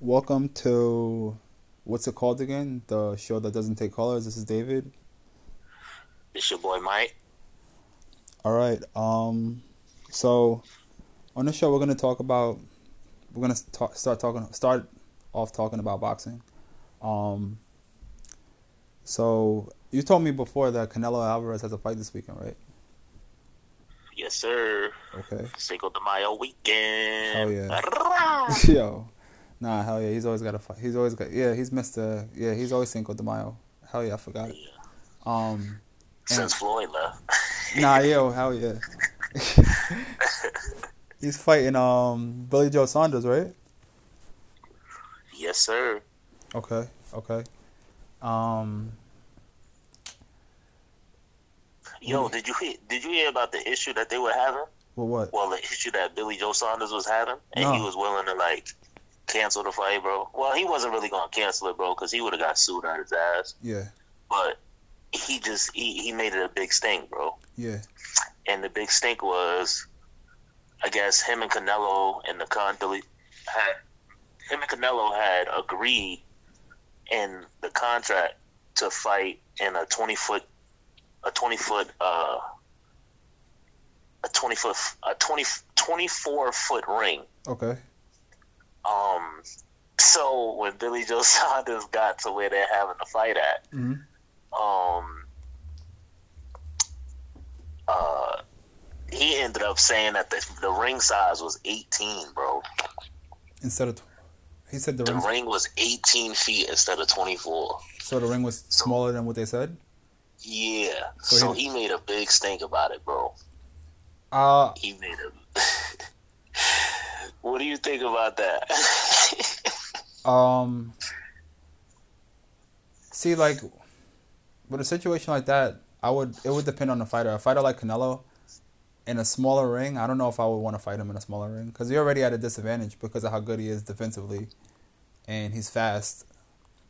Welcome to what's it called again? The show that doesn't take colors. This is David. It's your boy Mike. All right. Um. So, on the show, we're gonna talk about. We're gonna talk, start talking. Start off talking about boxing. Um. So you told me before that Canelo Alvarez has a fight this weekend, right? Yes, sir. Okay. Cinco de Mayo weekend. Hell yeah. Yo. Nah, hell yeah. He's always got a fight. He's always got. Yeah, he's Mr. Yeah, he's always Cinco de Mayo. Hell yeah, I forgot it. Um. Since Floyd left. Nah, yo, hell yeah. he's fighting um Billy Joe Saunders, right? Yes, sir. Okay. Okay. Um. Yo, did you hear, did you hear about the issue that they were having? Well, what? Well, the issue that Billy Joe Saunders was having, and No. he was willing to like cancel the fight, bro. Well, he wasn't really gonna cancel it, bro, because he would have got sued on his ass. Yeah. But he just he, he made it a big stink, bro. Yeah. and the big stink was, I guess him and Canelo and the con delete had him and Canelo had agreed in the contract to fight in a twenty foot a twenty foot uh a twenty foot a 20, 24 foot ring. Okay. Um, so when Billy Joe Saunders got to where they're having the fight at, hmm um, uh, he ended up saying that the, the ring size was 18, bro. Instead of, he said the The ring. ring was 18 feet instead of 24. So the ring was smaller than what they said. Yeah. So So, he- he, made a big stink about it, bro. Uh He made a. what do you think about that? Um. See, like, with a situation like that, I would. It would depend on the fighter. A fighter like Canelo, in a smaller ring, I don't know if I would want to fight him in a smaller ring because he's already at a disadvantage because of how good he is defensively, and he's fast.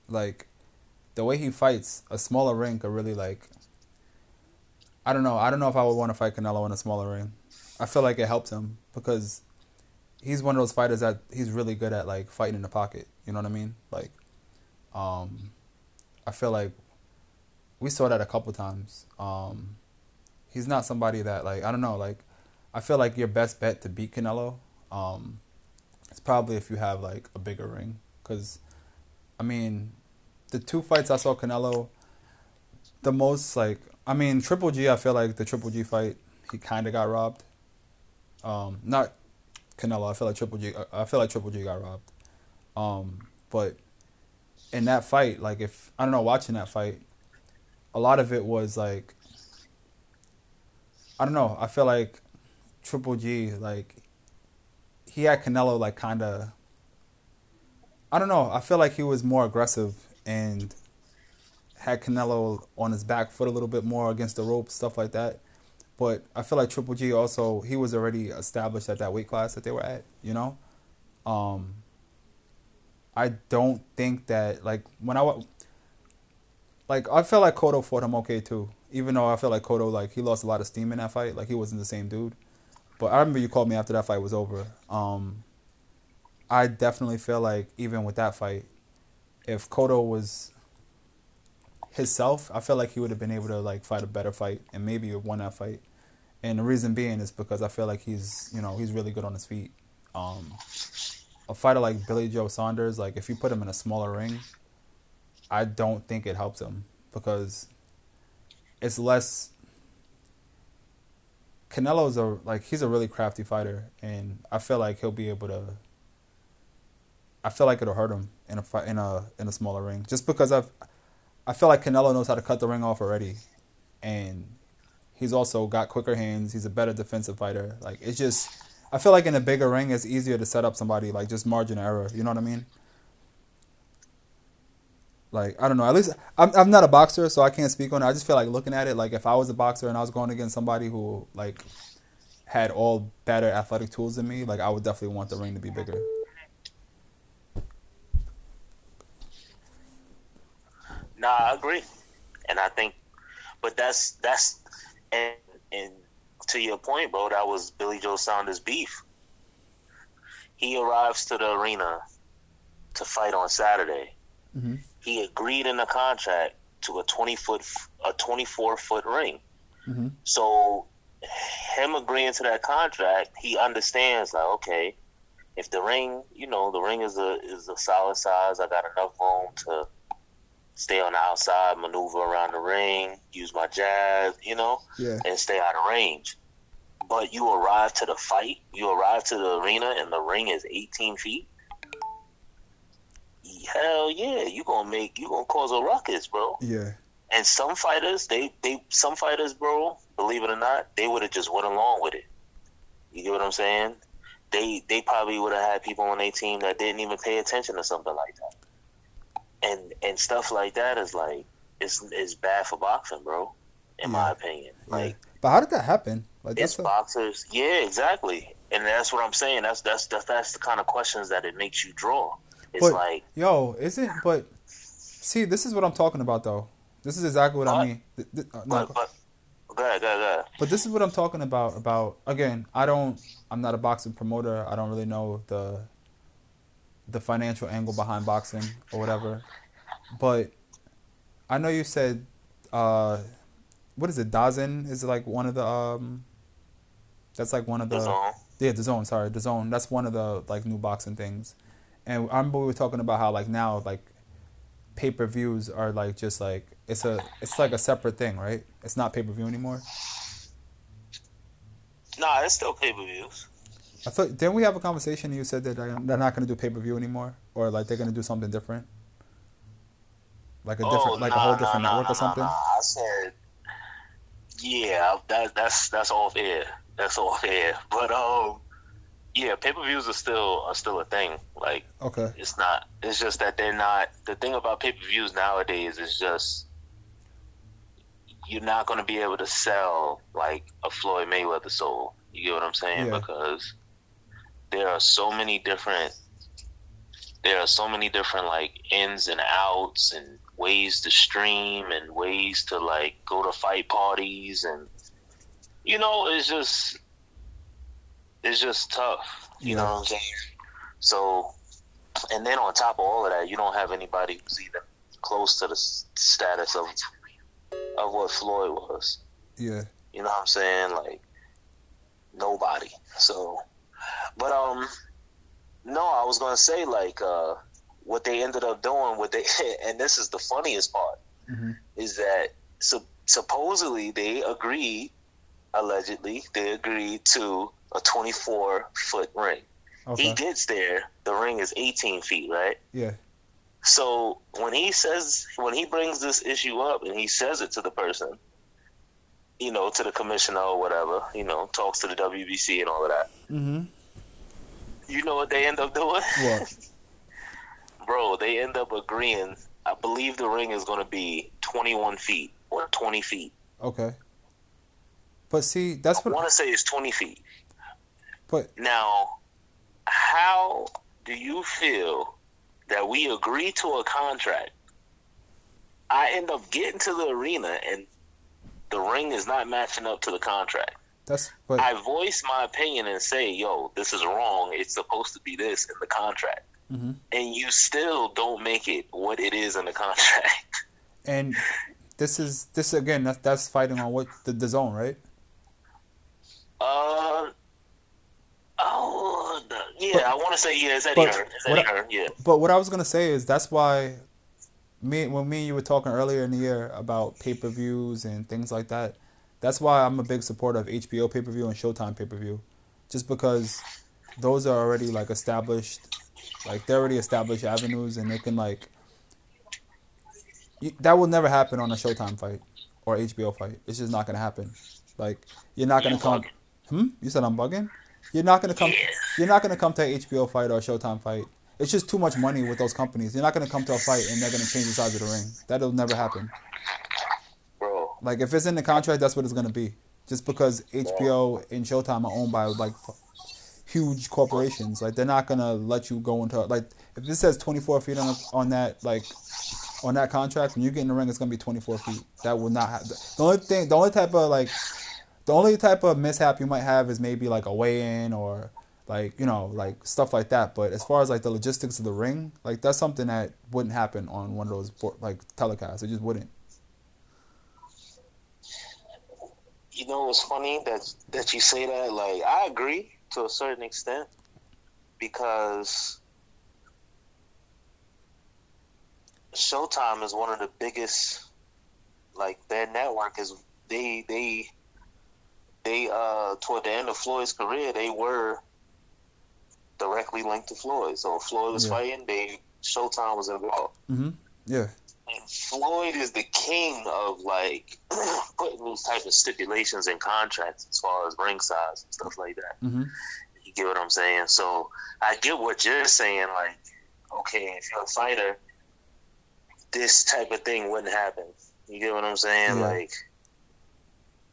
Like, the way he fights, a smaller ring could really like. I don't know. I don't know if I would want to fight Canelo in a smaller ring. I feel like it helps him because he's one of those fighters that he's really good at like fighting in the pocket. You know what I mean? Like, um, I feel like we saw that a couple times. Um, he's not somebody that like I don't know. Like, I feel like your best bet to beat Canelo, um, is probably if you have like a bigger ring. Cause, I mean, the two fights I saw Canelo, the most like I mean Triple G. I feel like the Triple G fight he kind of got robbed. Um, not Canelo. I feel like Triple G. I feel like Triple G got robbed. Um, but in that fight, like if I don't know, watching that fight, a lot of it was like I don't know. I feel like Triple G, like he had Canelo, like kind of. I don't know. I feel like he was more aggressive and had Canelo on his back foot a little bit more against the rope, stuff like that. But I feel like Triple G also he was already established at that weight class that they were at, you know. Um, I don't think that like when I wa- like I felt like Cotto fought him okay too, even though I felt like Cotto like he lost a lot of steam in that fight, like he wasn't the same dude. But I remember you called me after that fight was over. Um, I definitely feel like even with that fight, if Cotto was himself, I feel like he would have been able to like fight a better fight and maybe have won that fight. And the reason being is because I feel like he's you know he's really good on his feet. Um, a fighter like Billy Joe Saunders, like if you put him in a smaller ring, I don't think it helps him because it's less. Canelo's a like he's a really crafty fighter, and I feel like he'll be able to. I feel like it'll hurt him in a fight in a in a smaller ring, just because I've, I feel like Canelo knows how to cut the ring off already, and he's also got quicker hands. He's a better defensive fighter. Like it's just, I feel like in a bigger ring, it's easier to set up somebody like just margin error. You know what I mean? Like I don't know. At least I'm I'm not a boxer, so I can't speak on it. I just feel like looking at it, like if I was a boxer and I was going against somebody who like had all better athletic tools than me, like I would definitely want the ring to be bigger. Nah, I agree, and I think, but that's that's and and to your point, bro. That was Billy Joe Saunders' beef. He arrives to the arena to fight on Saturday. Mhm. He agreed in the contract to a twenty foot, a twenty four foot ring. Mhm. So, him agreeing to that contract, he understands like, okay, if the ring, you know, the ring is a is a solid size, I got enough room to stay on the outside, maneuver around the ring, use my jab, you know, Yeah. and stay out of range. But you arrive to the fight, you arrive to the arena, and the ring is 18 feet. Hell yeah, you gonna make you gonna cause a ruckus, bro. Yeah. And some fighters, they they some fighters, bro, believe it or not, they would have just went along with it. You get what I'm saying? They they probably would have had people on their team that didn't even pay attention to something like that. And and stuff like that is like it's it's bad for boxing, bro. In my Yeah. opinion, Yeah. like But how did that happen? Like it's that's a, boxers. Yeah, exactly. And that's what I'm saying. That's that's that's, that's the kind of questions that it makes you draw. It's But- like yo, is it? but see, this is what I'm talking about though. This is exactly what I mean. Th- th- uh, no, but but go ahead, go ahead, go ahead. But this is what I'm talking about. About again, I don't. I'm not a boxing promoter. I don't really know the the financial angle behind boxing or whatever. But I know you said, uh, what is it? Dazin is like one of the um. That's like one of the The zone. yeah the zone. Sorry, the zone. That's one of the like new boxing things. And I remember we were talking about how like now like pay per views are like just like it's a it's like a separate thing, right? It's not pay per view anymore. Nah, it's still pay per views. I thought didn't we have a conversation? and You said that they're they're not going to do pay per view anymore, or like they're going to do something different, like a different, like a whole different network or something. I said, yeah, that that's that's off air. That's off air. But um, yeah, pay per views are still are still a thing. Like Okay, it's not. It's just that they're not. The thing about pay per views nowadays is just you're not going to be able to sell like a Floyd Mayweather soul. You get what I'm saying? Yeah. Because there are so many different. There are so many different like ins and outs and ways to stream and ways to like go to fight parties and you know it's just it's just tough. You know what I'm saying? So and then on top of all of that, you don't have anybody who's even close to the status of of what Floyd was. yeah, You know what I'm saying? Like nobody. So, but um, no, I was gonna say like uh, what they ended up doing. What they and this is the funniest part hmm is that so, supposedly they agreed, allegedly they agreed to a 24 foot ring. He gets there, the ring is 18 feet, right? yeah, So when he says when he brings this issue up and he says it to the person, you know, to the commissioner or whatever, you know, talks to the WBC and all of that. hmm You know what they end up doing, What? bro? They end up agreeing. I believe the ring is going to be 21 feet or 20 feet. Okay. But see, that's what I want to say is 20 feet. But Now, how do you feel that we agree to a contract? I end up getting to the arena and the ring is not matching up to the contract. That's but I voice my opinion and say, yo, this is wrong. It's supposed to be this in the contract. Mhm. And you still don't make it what it is in the contract. and this is this again. That's that's fighting on what the, the zone, right? Uh, oh, the, yeah, But- I want to say, yeah, it's Eddie but Hearn. It's what Eddie I- Hearn, yeah. But what I was gonna say is that's why me when me and you were talking earlier in the year about pay per views and things like that. That's why I'm a big supporter of HBO pay per view and Showtime pay per view, just because those are already like established, like they're already established avenues, and they can like you, that will never happen on a Showtime fight or HBO fight. It's just not gonna happen. Like you're not gonna come. Hmm. You said I'm bugging. You're not gonna come. You're not gonna come to a HBO fight or a Showtime fight. It's just too much money with those companies. You're not gonna come to a fight and they're gonna change the size of the ring. That'll never happen. Like if it's in the contract, that's what it's gonna be. Just because HBO and Showtime are owned by like huge corporations, like they're not gonna let you go into like if it says 24 feet on on that like on that contract, when you get in the ring, it's gonna be 24 feet. That will not have the only thing. The only type of like the only type of mishap you might have is maybe like a weigh in or like you know, like stuff like that. But as far as like the logistics of the ring, like that's something that wouldn't happen on one of those like telecasts. It just wouldn't. You know, it's funny that that you say that. Like, I agree to a certain extent because Showtime is one of the biggest. Like their network is they they they uh toward the end of Floyd's career they were directly linked to Floyd. So if Floyd was yeah. fighting, they Showtime was involved. Mm-hmm. Yeah. And Floyd is the king of like putting these type of stipulations in contracts as far as ring size and stuff like that. Mm-hmm. You get what I'm saying? So I get what you're saying. Like, okay, if you're a fighter, this type of thing wouldn't happen. You get what I'm saying? Yeah. Like,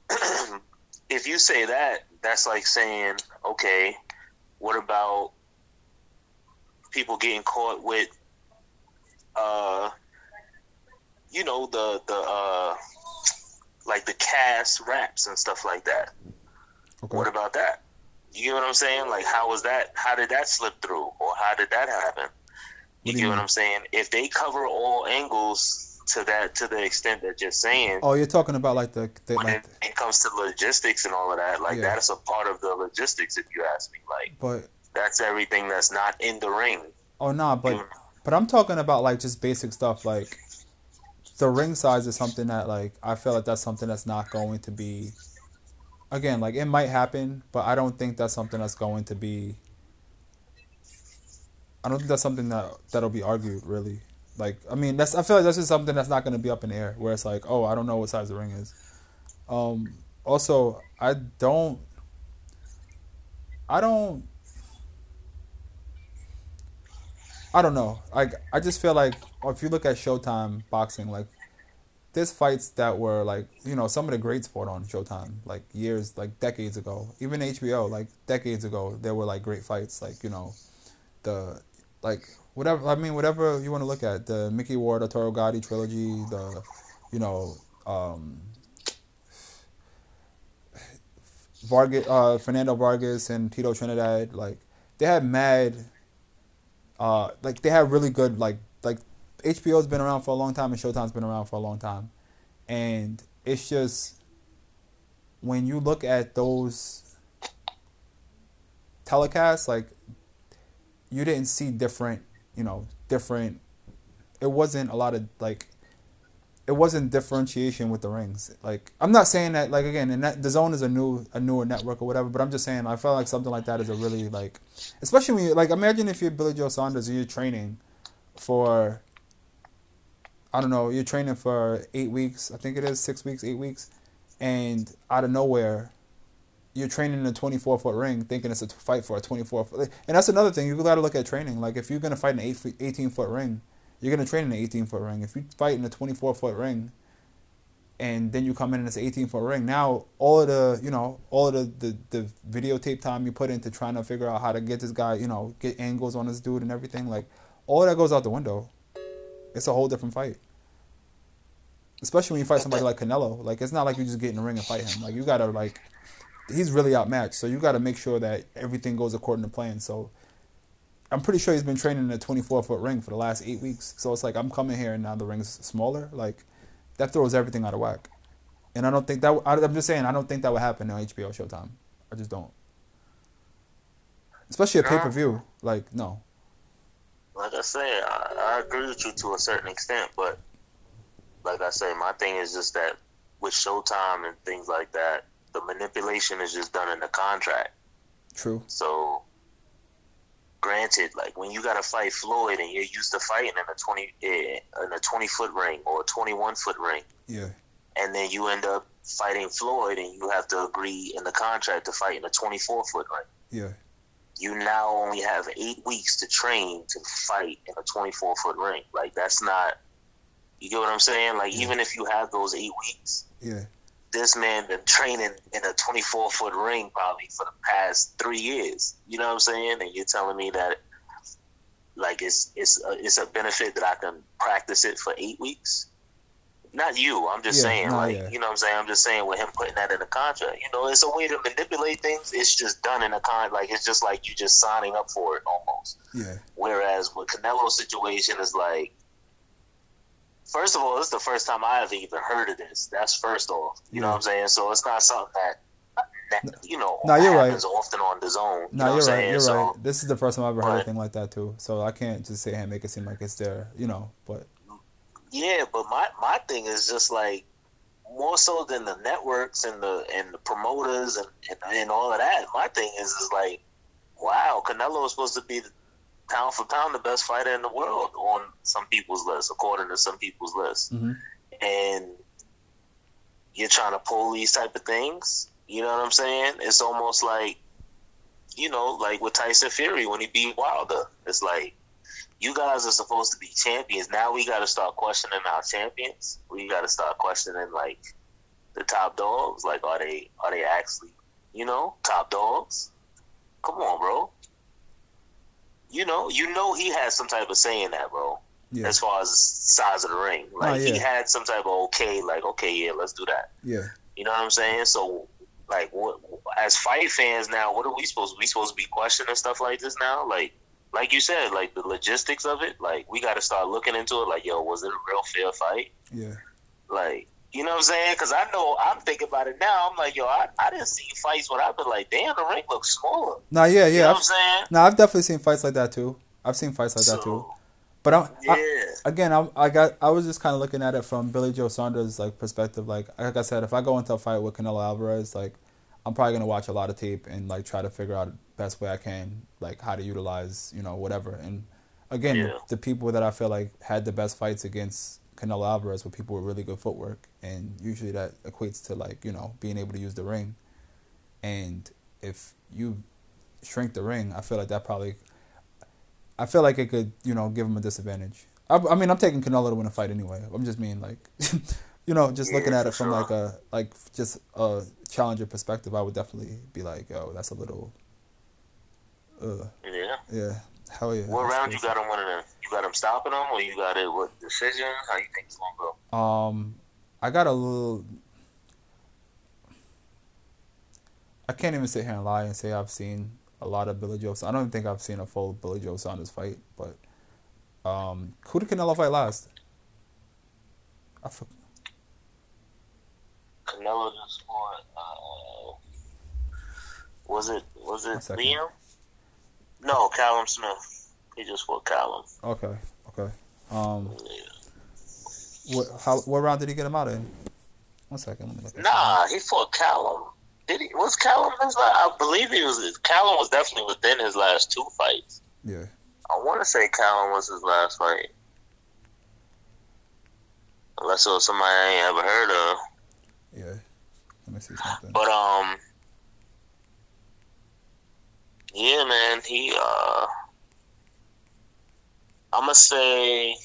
if you say that, that's like saying, okay, what about people getting caught with, uh, you know, the the uh, like the cast raps and stuff like that. Okay. What about that? You get what I'm saying? Like, how was that? How did that slip through, or how did that happen? You what get you what I'm saying? If they cover all angles to that to the extent that you're saying. Oh, you're talking about like the, the when like it, it, comes to logistics and all of that. Like yeah. that's a part of the logistics, if you ask me. Like, but that's everything that's not in the ring. Oh no, nah, but but I'm talking about like just basic stuff like the ring size is something that like I feel like that's something that's not going to be again like it might happen, but I don't think that's something that's going to be I don't think that's something that that'll be argued really. Like I mean that's I feel like that's just something that's not going to be up in the air where it's like oh I don't know what size the ring is. Um, also I don't I don't I don't know. Like I just feel like if you look at Showtime boxing, like there's fights that were like you know some of the greats fought on Showtime like years like decades ago. Even HBO like decades ago there were like great fights like you know the like whatever I mean whatever you want to look at the Micky Ward Arturo Gatti trilogy the you know um, Vargas uh, Fernando Vargas and Tito Trinidad like they had mad uh, like they had really good like HBO's been around for a long time and Showtime's been around for a long time, and it's just when you look at those telecasts, like you didn't see different, you know, different. It wasn't a lot of like it wasn't differentiation with the rings. Like I'm not saying that like again, and that DAZN is a new a newer network or whatever, but I'm just saying I felt like something like that is a really like, especially when you like imagine if you're Billy Joe Saunders and you're training for. I don't know. You're training for eight weeks. I think it is six weeks, eight weeks, and out of nowhere, you're training in a 24 foot ring, thinking it's a fight for a 24 foot. And that's another thing. You got to look at training. Like if you're gonna fight an 18 foot ring, you're gonna train in an 18 foot ring. If you fight in a 24 foot ring, and then you come in in this 18 foot ring, now all of the you know all of the, the the videotape time you put into trying to figure out how to get this guy, you know, get angles on this dude and everything, like all that goes out the window. It's a whole different fight. Especially when you fight somebody like Canelo. Like it's not like you just get in the ring and fight him. Like you gotta like he's really outmatched. So you gotta make sure that everything goes according to plan. So I'm pretty sure he's been training in a 24 foot ring for the last eight weeks. So it's like I'm coming here and now the ring's smaller. Like that throws everything out of whack. And I don't think that I'm just saying I don't think that would happen on HBO Showtime. I just don't. Especially a pay per view. Like no. Like I say, I, I agree with you to a certain extent, but like I say, my thing is just that with Showtime and things like that, the manipulation is just done in the contract. True. So granted, like when you got to fight Floyd and you're used to fighting in a twenty eh, in a twenty foot ring or a twenty one foot ring, yeah, and then you end up fighting Floyd and you have to agree in the contract to fight in a twenty four foot ring, yeah. You now only have eight weeks to train to fight in a twenty four foot ring. Like that's not. You get what I'm saying? Like even if you have those eight weeks, yeah this man been training in a 24 foot ring probably for the past three years. You know what I'm saying? And you're telling me that like it's it's a, it's a benefit that I can practice it for eight weeks. Not you. I'm just Yeah, saying, like, yeah. you know what I'm saying? I'm just saying with him putting that in the contract. You know, it's a way to manipulate things. It's just done in a con. Like, it's just like you just signing up for it almost. Yeah. Whereas with Canelo's situation is like, first of all, this is the first time I have even heard of this. That's first off. You know what I'm saying? So it's not something that, that you know, No, you're right. happens often on the zone. You No, know you're right. You're so, right. This is the first time I've ever heard anything like that too. So I can't just sit here and make it seem like it's there, you know. But Yeah, but my my thing is just like more so than the networks and the and the promoters and, and, and all of that. My thing is is like, wow, Canelo is supposed to be the pound for pound the best fighter in the world on some people's list, according to some people's list, Mhm. and you're trying to pull these type of things. You know what I'm saying? It's almost like, you know, like with Tyson Fury when he beat Wilder. It's like you guys are supposed to be champions. Now we got to start questioning our champions. We got to start questioning like the top dogs. Like, are they are they actually, you know, top dogs? Come on, bro. You know, you know he has some type of say in that, bro. yeah, As far as size of the ring, oh, like yeah. he had some type of okay, like okay, yeah, let's do that. yeah, You know what I'm saying? So, like, what as fight fans now, what are we supposed? We supposed to be questioning stuff like this now? Like, like you said, like the logistics of it. Like, we got to start looking into it. Like, yo, was it a real fair fight? yeah, Like, you know what I'm saying? Because I know I'm thinking about it now. I'm like, yo, I, I didn't see fights where I've been like, damn, the ring looks smaller. No, yeah, You yeah. know I've, what I'm saying? no, I've definitely seen fights like that too. I've seen fights like that too. But I'm, yeah. I, again, I, I got, I was just kind of looking at it from Billy Joe Saunders' like perspective. Like, like I said, if I go into a fight with Canelo Alvarez, like, I'm probably gonna watch a lot of tape and like try to figure out the best way I can, like how to utilize, you know, whatever. And again, Yeah. the people that I feel like had the best fights against Canelo Alvarez were people with really good footwork, and usually that equates to like you know being able to use the ring. And if you shrink the ring, I feel like that probably, I feel like it could you know give him a disadvantage. I, I mean, I'm taking Canelo to win a fight anyway. I'm just mean like, you know, just Yeah, looking at it from sure. like a like just a challenger perspective, I would definitely be like, oh, that's a little, uh, Yeah. yeah, hell yeah. What that's round you got him winning? in? You got him stopping him, or you got it with decision? How you think it's gonna go? Um, I got a little. I can't even sit here and lie and say I've seen a lot of Billy Joe. I don't even think I've seen a full Billy Joe Saunders fight, but um, who did Canelo fight last? I for, Canelo just fought. Uh, was it was it. Liam? No, Callum Smith. He just fought Callum. okay, okay. Um, Yeah. what how what round did he get him out in? One second, let me look. Nah, he fought Callum. Did he? Was Callum his? last? I believe he was. Callum was definitely within his last two fights. Yeah, I want to say Callum was his last fight. Unless it was somebody I ain't ever heard of. Yeah. Let me see something. But um, yeah, man, he uh, I'm gonna say,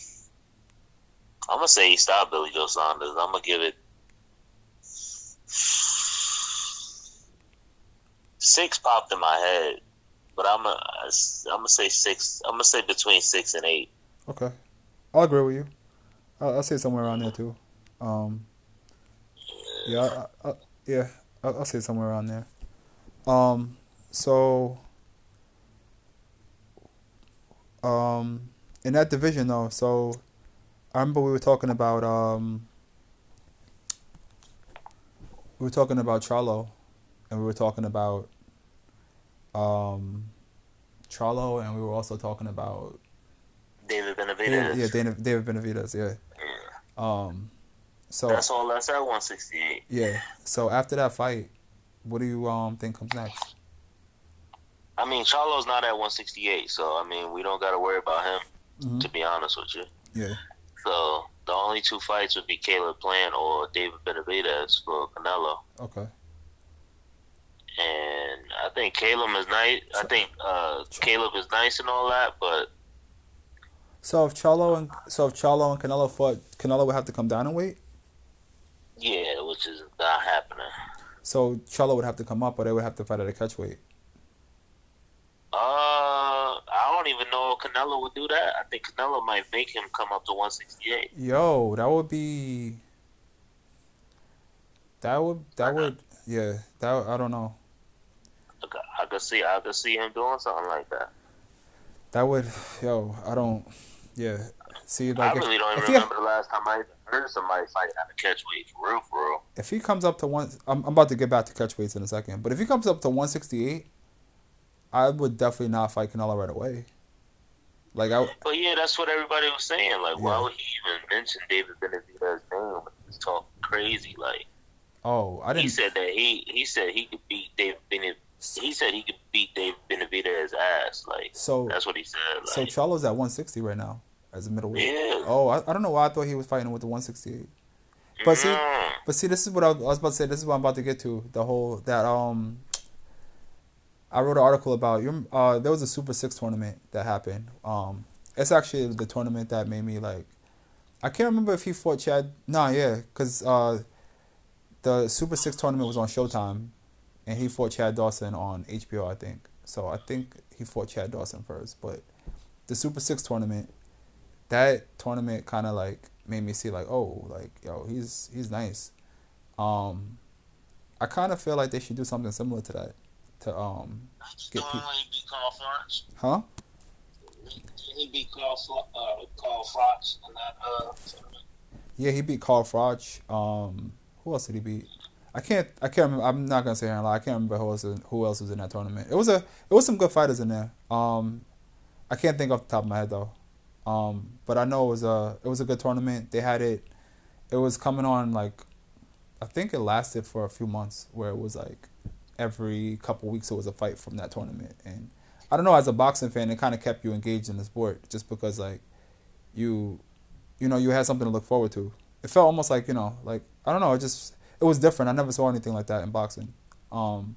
I'm gonna say he stopped Billy Joe Saunders. I'm gonna give it six popped in my head, but I'm gonna I'm gonna say six. I'm gonna say between six and eight. Okay, I'll agree with you. I'll, I'll say somewhere around there too. Um, yeah, I, I, yeah, I'll, I'll say somewhere around there. Um, so, um, in that division though, so I remember we were talking about um, we were talking about Charlo, and we were talking about um, Charlo, and we were also talking about David yeah, Benavidez. yeah, David, David Benavidez, yeah. Um, so That's all that's at 168. yeah, so after that fight, what do you um think comes next? I mean, Charlo's not at 168, so I mean, we don't got to worry about him. Mhm. To be honest with you, Yeah, so the only two fights would be Caleb Plant or David Benavidez for Canelo. okay, And I think Caleb is nice. I think uh, Caleb is nice and all that, but so if Charlo and so if Charlo and Canelo fought, Canelo would have to come down and weight. Yeah, which is not happening. So Charlo would have to come up, or they would have to fight at a catch weight. Uh, I don't even know if Canelo would do that. I think Canelo might make him come up to 168. Yo, that would be That would that would yeah. That I don't know. I could see I could see him doing something like that. That would yo. I don't. Yeah. See, like I really if, don't even he, remember the last time I even heard somebody fight at a catch weight for real, for real. if he comes up to one, I'm, I'm about to get back to catch weights in a second. But if he comes up to 168, I would definitely not fight Canelo right away. Like I, But yeah, that's what everybody was saying. Like, why would he even mention David Benavidez's name? He's talking crazy. Like oh, I didn't. He said that he he said he could beat David Benavidez. He said he could beat David Benavidez's ass. Like So that's what he said. so Like, Charlo's at 160 right now as a middleweight. yeah. Oh, I, I don't know why I thought he was fighting with the 168. But see. But see, this is what I was, about to say. This is what I'm about to get to. The whole that um, I wrote an article about. You uh, there was a Super Six tournament that happened. Um, it's actually the tournament that made me like. I can't remember if he fought Chad. Nah, yeah, because uh, the Super Six tournament was on Showtime, and he fought Chad Dawson on HBO. I think so. I think he fought Chad Dawson first, but the Super Six tournament, that tournament kind of like made me see like, oh, like yo, he's he's nice. Um, I kind of feel like they should do something similar to that. To um, Get Doing pe- when he beat Carl Froch. huh? He beat Carl uh, Carl Froch in that uh, tournament. Yeah, he beat Carl Froch. Um, who else did he beat? I can't. I can't remember. I'm not gonna say here lie. I can't remember who else. Who else was in that tournament? It was a. It was some good fighters in there. Um, I can't think off the top of my head though. Um, but I know it was a. It was a good tournament. They had it. It was coming on like, I think it lasted for a few months where it was like, every couple weeks it was a fight from that tournament and. I don't know. As a boxing fan, it kind of kept you engaged in the sport, just because like, you, you know, you had something to look forward to. It felt almost like you know, like I don't know. It just it was different. I never saw anything like that in boxing. Um,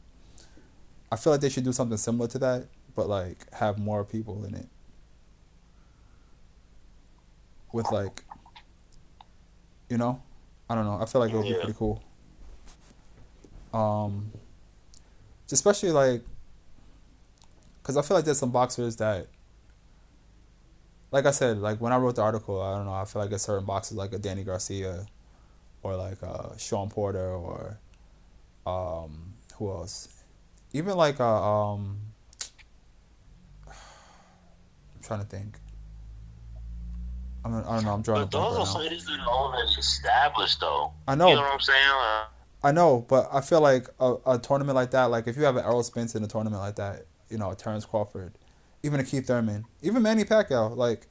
I feel like they should do something similar to that, but like have more people in it. With like, you know, I don't know. I feel like it would be pretty cool. Um, especially like, cause I feel like there's some boxers that, like I said, like when I wrote the article, I don't know. I feel like there's certain boxers like a Danny Garcia, or like uh, Sean Porter, or um, who else? Even like a um, I'm trying to think. I'm, I don't know. I'm drawing But those right are fighters that are already established, though. I know. You know what I'm saying? Uh, I know, but I feel like a, a tournament like that, like if you have an Errol Spence in a tournament like that, you know, a Terrence Crawford, even a Keith Thurman, even Manny Pacquiao, like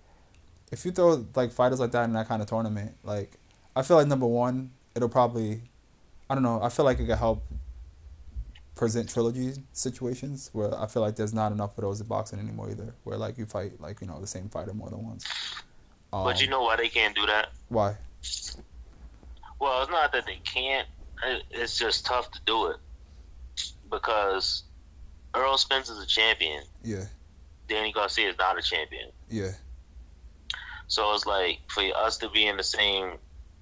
if you throw like fighters like that in that kind of tournament, like I feel like number one, it'll probably, I don't know, I feel like it could help present trilogy situations where I feel like there's not enough of those in boxing anymore either, where like you fight like you know the same fighter more than once. Um, but you know why they can't do that? why? Well, it's not that they can't. It's just tough to do it because Earl Spence is a champion. Yeah, Danny Garcia is not a champion. yeah, So it's like for us to be in the same,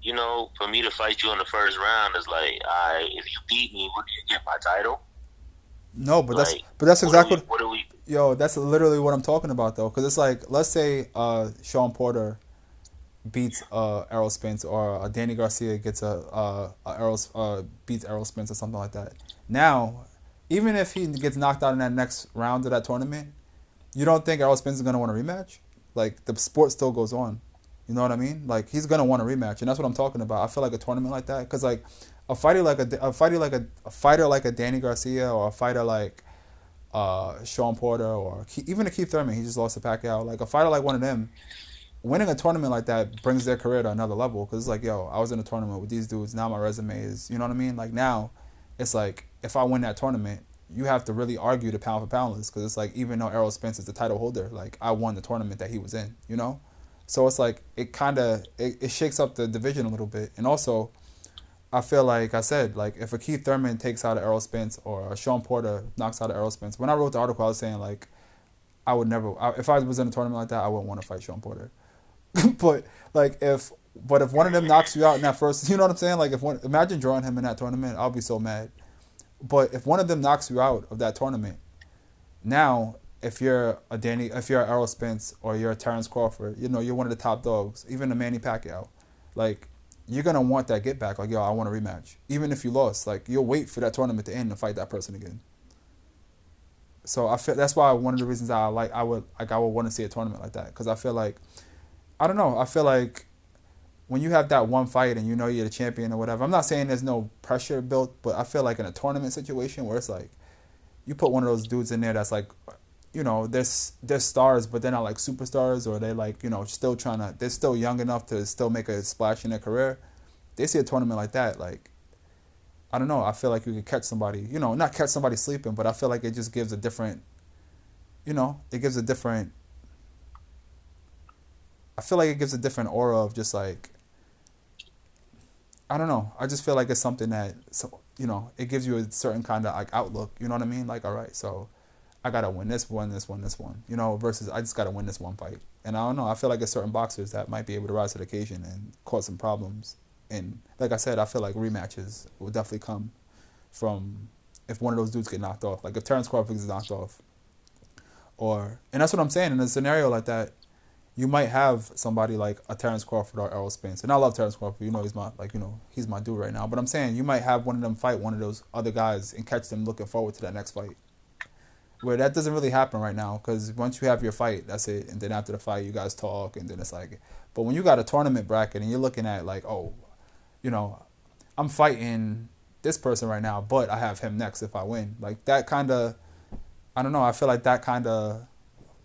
you know, for me to fight you in the first round is like, I if you beat me, what do you get? My title? no, but that's but that's exactly What, what we? Yo, that's literally what I'm talking about though, because it's like, let's say uh, Sean Porter beats uh, Errol Spence, or uh, Danny Garcia gets a, uh, a Errol uh, beats Errol Spence or something like that. Now, even if he gets knocked out in that next round of that tournament, you don't think Errol Spence is gonna want a rematch? Like the sport still goes on. You know what I mean? Like he's gonna want a rematch, and that's what I'm talking about. I feel like a tournament like that, because like a fighter like a, a fighter like a, a fighter like a Danny Garcia or a fighter like uh, Sean Porter or even a Keith Thurman. He just lost to Pacquiao. Like a fighter like one of them, winning a tournament like that brings their career to another level. Because it's like, yo, I was in a tournament with these dudes. Now my resume is, you know what I mean? Like now, it's like if I win that tournament, you have to really argue the pound for pound list. Because it's like even though Errol Spence is the title holder, like I won the tournament that he was in. You know, so it's like it kind of it, it shakes up the division a little bit, and also. I feel like I said, like if a Keith Thurman takes out an Errol Spence or a Sean Porter knocks out an Errol Spence. When I wrote the article, I was saying like, I would never. I, if I was in a tournament like that, I wouldn't want to fight Sean Porter. but like if, but if one of them knocks you out in that first, you know what I'm saying? Like if one, imagine drawing him in that tournament, I'll be so mad. But if one of them knocks you out of that tournament, now if you're a Danny, if you're a Errol Spence or you're a Terrence Crawford, you know you're one of the top dogs, even a Manny Pacquiao, like you're gonna want that get back. Like, yo, I want a rematch. Even if you lost, like you'll wait for that tournament to end to fight that person again. So I feel that's why one of the reasons I like I would like I would want to see a tournament like that because I feel like I don't know I feel like when you have that one fight and you know you're the champion or whatever. I'm not saying there's no pressure built, but I feel like in a tournament situation where it's like you put one of those dudes in there that's like you know, they're, they're stars, but they're not like superstars, or they're like, you know, still trying to, they're still young enough to still make a splash in their career. They see a tournament like that, like, I don't know, I feel like you could catch somebody, you know, not catch somebody sleeping, but I feel like it just gives a different, you know, it gives a different, I feel like it gives a different aura of just like, I don't know, I just feel like it's something that, so, you know, it gives you a certain kind of like outlook, you know what I mean? Like, all right, so I gotta win this one, this one, this one, you know, versus I just gotta win this one fight. And I don't know, I feel like there's certain boxers that might be able to rise to the occasion and cause some problems. And like I said, I feel like rematches will definitely come from if one of those dudes get knocked off. Like if Terrence Crawford gets knocked off. Or and that's what I'm saying, in a scenario like that, you might have somebody like a Terrence Crawford or Errol Spence. And I love Terrence Crawford, you know he's my like, you know, he's my dude right now. But I'm saying you might have one of them fight one of those other guys and catch them looking forward to that next fight where that doesn't really happen right now because once you have your fight, that's it. And then after the fight, you guys talk, and then it's like, but when you got a tournament bracket and you're looking at like, oh, you know, I'm fighting this person right now, but I have him next if I win. Like that kind of, I don't know. I feel like that kind of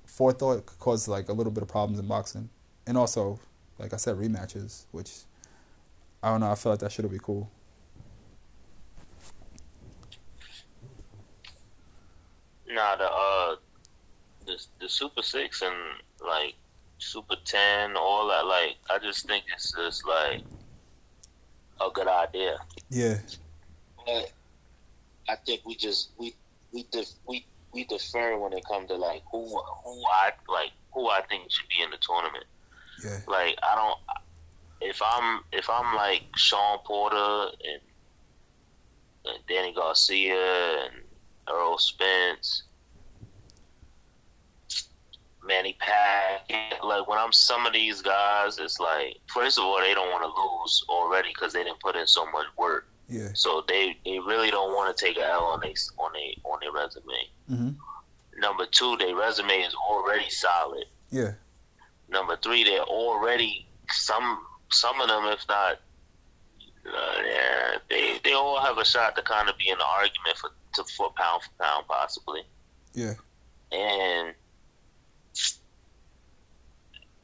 forethought could cause like a little bit of problems in boxing, and also, like I said, rematches, which I don't know. I feel like that should be cool. Nah, the uh, the the Super Six and like Super Ten, all that. Like, I just think it's just like a good idea. Yeah. But I think we just we we def, we we defer when it comes to like who who I like who I think should be in the tournament. Yeah. Like I don't if I'm if I'm like Sean Porter and, and Danny Garcia and Errol Spence, Manny Pac. Like when I'm some of these guys, it's like first of all they don't want to lose already because they didn't put in so much work. Yeah. So they, they really don't want to take an L on their on their on their resume. Mm-hmm. Number two, their resume is already solid. Yeah. Number three, they're already some some of them, if not, uh, yeah, they they all have a shot to kind of be in the argument for to for pound for pound possibly. Yeah. And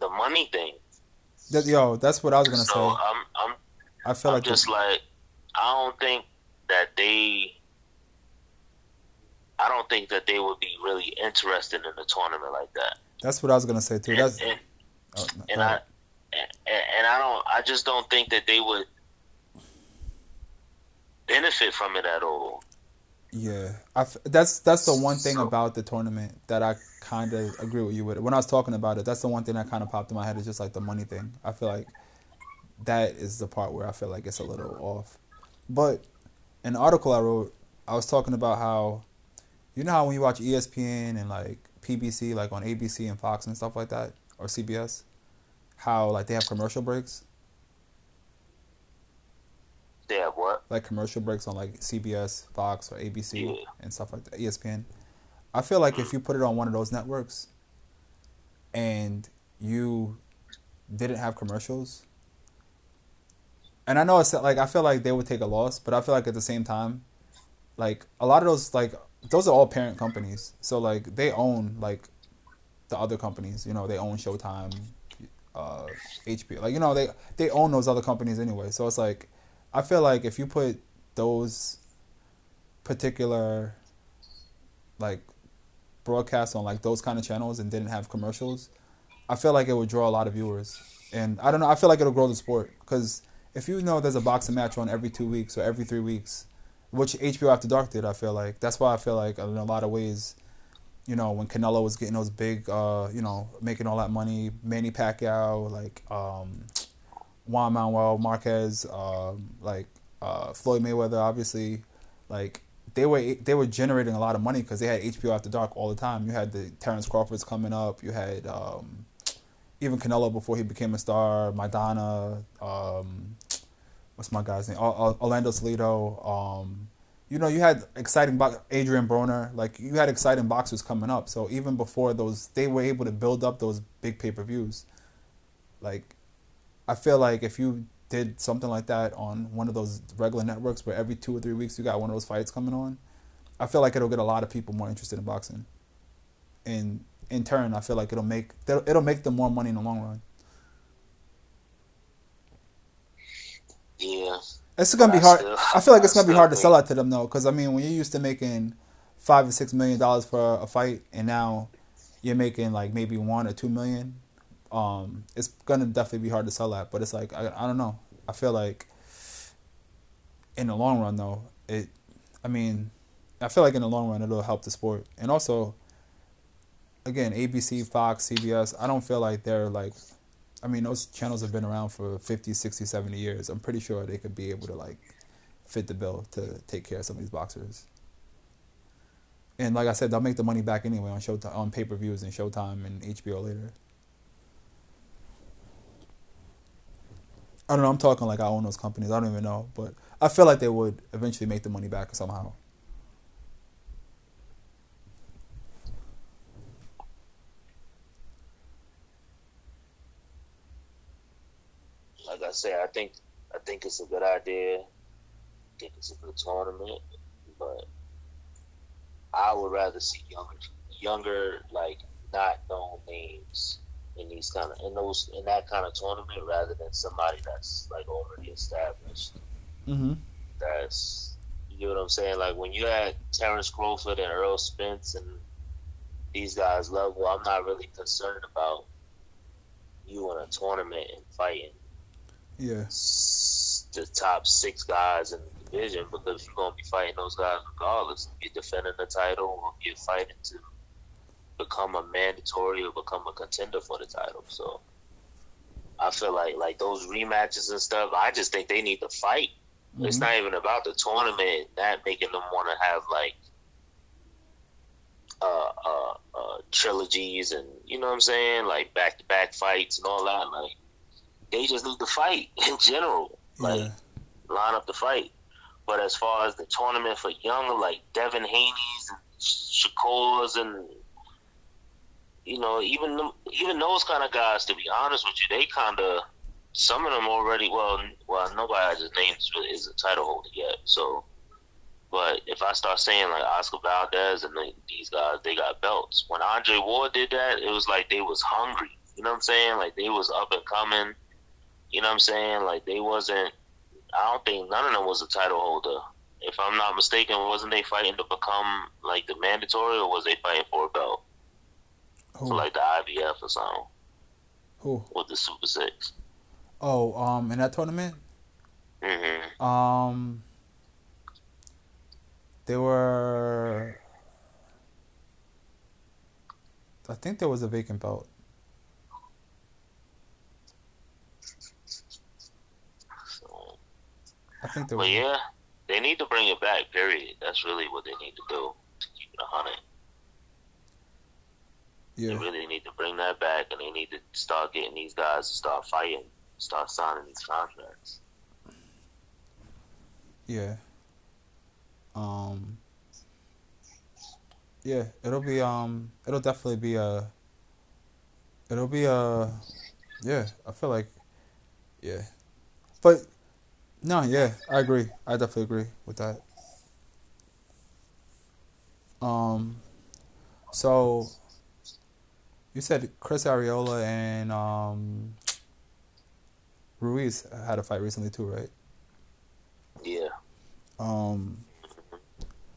the money thing. That, yo, that's what I was gonna so say. I'm I'm I feel I'm like just the, like I don't think that they. I don't think that they would be really interested in a tournament like that. that's what I was gonna say too. And, That's and, oh, no, and I and, and I don't. I just don't think that they would benefit from it at all. Yeah, I f- that's that's the one thing So- about the tournament that I kind of agree with you with. When I was talking about it, that's the one thing that kind of popped in my head is just like the money thing. I feel like that is the part where I feel like it's a little off. But an article I wrote, I was talking about how you know how when you watch ESPN and like PBC, like on ABC and Fox and stuff like that, or CBS, how like they have commercial breaks. They have what? like commercial breaks on like CBS, Fox, or ABC Yeah. and stuff like that, ESPN. I feel like if you put it on one of those networks and you didn't have commercials, and I know it's like I feel like they would take a loss, but I feel like at the same time, like a lot of those like those are all parent companies, so like they own like the other companies. You know, they own Showtime, uh, HBO. Like you know, they they own those other companies anyway. So it's like I feel like if you put those particular like broadcasts on like those kind of channels and didn't have commercials, I feel like it would draw a lot of viewers. And I don't know, I feel like it'll grow the sport because if you know there's a boxing match on every two weeks or every three weeks, which HBO After Dark did, I feel like that's why I feel like in a lot of ways, you know, when Canelo was getting those big, uh, you know, making all that money, Manny Pacquiao, like um, Juan Manuel Marquez, um, like uh, Floyd Mayweather, obviously, like they were they were generating a lot of money because they had HBO After Dark all the time. You had the Terrence Crawfords coming up. You had um, even Canelo before he became a star. Maidana, um, what's my guy's name? Orlando Salido. Um, you know, you had exciting box Adrian Broner. Like you had exciting boxers coming up. So even before those, they were able to build up those big pay per views. Like, I feel like if you did something like that on one of those regular networks where every two or three weeks you got one of those fights coming on, I feel like it'll get a lot of people more interested in boxing. And in turn, I feel like it'll make it'll make them more money in the long run. Yeah. It's gonna be hard. Still, I feel like it's gonna be hard to sell out to them though, because I mean, when you're used to making five or six million dollars for a fight, and now you're making like maybe one or two million, um, it's gonna definitely be hard to sell at. But it's like I, I don't know. I feel like in the long run though, it. I mean, I feel like in the long run it'll help the sport, and also, again, ABC, Fox, CBS. I don't feel like they're like I mean, those channels have been around for 50, 60, 70 years. I'm pretty sure they could be able to like fit the bill to take care of some of these boxers. And like I said, they'll make the money back anyway on Showtime, on pay per views and Showtime and HBO later. I don't know. I'm talking like I own those companies. I don't even know, but I feel like they would eventually make the money back somehow. Like I say, I think I think it's a good idea. I think it's a good tournament, but I would rather see younger, younger like not known names in these kind of in those in that kind of tournament rather than somebody that's like already established. Mm-hmm. That's you know what I'm saying. Like when you had Terence Crawford and Errol Spence and these guys level, I'm not really concerned about you in a tournament and fighting yeah, the top six guys in the division because you're gonna be fighting those guys regardless. If you're defending the title or if you're fighting to become a mandatory or become a contender for the title. So I feel like like those rematches and stuff. I just think they need to fight. Mm-hmm. It's not even about the tournament that making them want to have like uh, uh, uh, trilogies and you know what I'm saying, like back to back fights and all that. Like they just need to fight in general. Like yeah. line up the fight. But as far as the tournament for younger, like Devin Haney's and Shakur's and you know, even even those kind of guys, to be honest with you, they kind of some of them already. Well, well, nobody has his name is a title holder yet. So, but if I start saying like Oscar Valdez and they, these guys, they got belts. When Andre Ward did that, it was like they was hungry. You know what I'm saying? Like they was up and coming. You know what I'm saying? Like they wasn't. I don't think none of them was a title holder. If I'm not mistaken, wasn't they fighting to become like the mandatory, or was they fighting for a belt? Who? So like the IBF or something. Who? With the Super Six. Oh, um, in that tournament. Mm-hmm. Um. They were. I think there was a vacant belt. I think there. But yeah, they need to bring it back. Period. That's really what they need to do to keep it a hundred. Yeah. They really need to bring that back, and they need to start getting these guys to start fighting, start signing these contracts. Yeah. Um. Yeah, it'll be um, it'll definitely be a. It'll be a, yeah. I feel like, yeah, but no, yeah, I agree. I definitely agree with that. Um, so you said Chris Arreola and um, Ruiz had a fight recently too, right? Yeah. Um,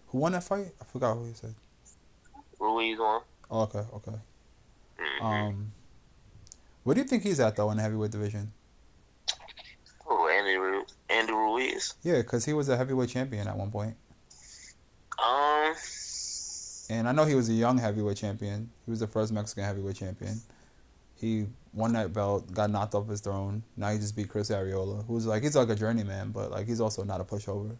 who won that fight? I forgot who you said. Ruiz won. Oh, okay, okay. Mm-hmm. Um, where do you think he's at though in the heavyweight division? Oh, Andy Andy Ruiz. Yeah, because he was a heavyweight champion at one point. And I know he was a young heavyweight champion. He was the first Mexican heavyweight champion. He won that belt, got knocked off his throne. Now he just beat Chris Arreola, who's like he's like a journeyman, but like he's also not a pushover.